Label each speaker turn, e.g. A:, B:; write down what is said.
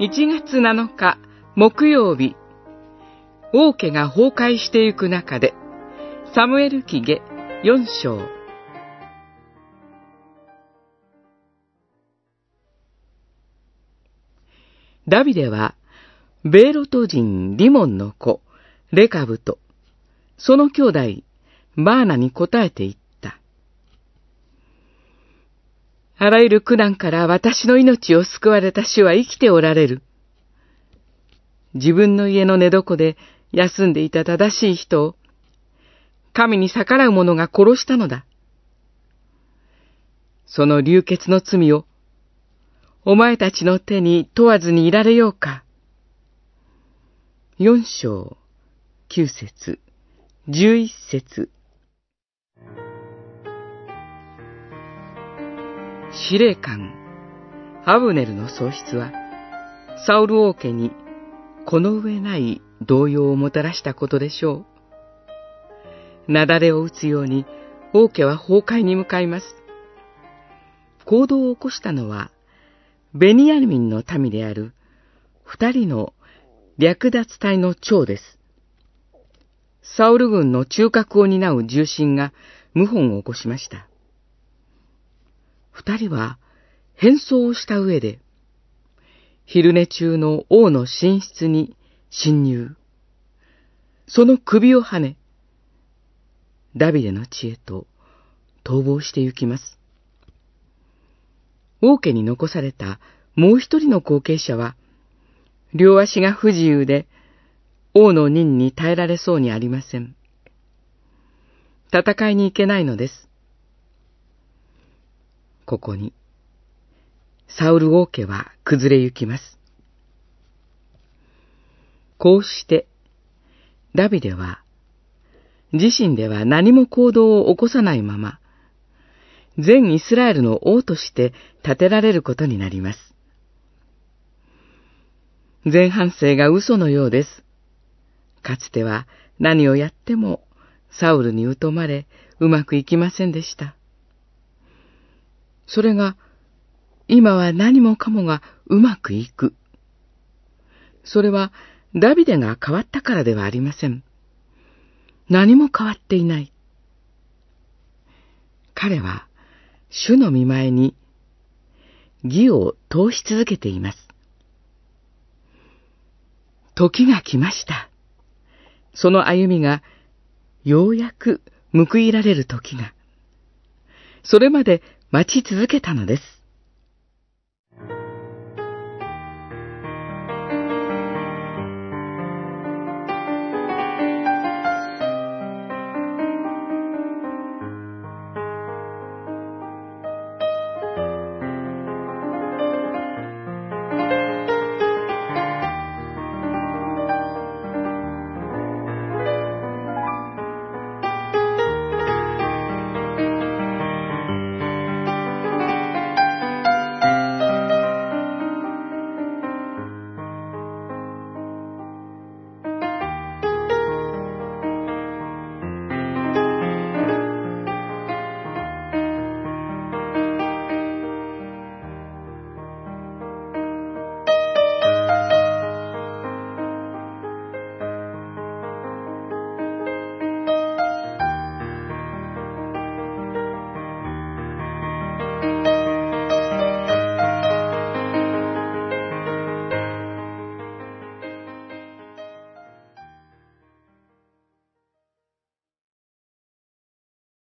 A: 1月7日木曜日、王家が崩壊していく中で、サムエル記下4章。ダビデは、ベーロト人リモンの子、レカブと、その兄弟、バーナに答えて言った。あらゆる苦難から私の命を救われた主は生きておられる。自分の家の寝床で休んでいた正しい人を、神に逆らう者が殺したのだ。その流血の罪を、お前たちの手に問わずにいられようか。四章、九節、十一節。司令官、アブネルの喪失は、サウル王家にこの上ない動揺をもたらしたことでしょう。雪崩を打つように王家は崩壊に向かいます。行動を起こしたのは、ベニヤミンの民である二人の略奪隊の長です。サウル軍の中核を担う重臣が謀反を起こしました。二人は変装をした上で、昼寝中の王の寝室に侵入。その首をはね、ダビデの知恵と逃亡して行きます。王家に残されたもう一人の後継者は、両足が不自由で、王の任に耐えられそうにありません。戦いに行けないのです。ここに、サウル王家は崩れゆきます。こうして、ダビデは、自身では何も行動を起こさないまま、全イスラエルの王として立てられることになります。前半生が嘘のようです。かつては何をやってもサウルに疎まれうまくいきませんでした。それが今は何もかもがうまくいく。それはダビデが変わったからではありません。何も変わっていない。彼は主の見前に義を通し続けています。時が来ました。その歩みがようやく報いられる時が。それまで待ち続けたのです。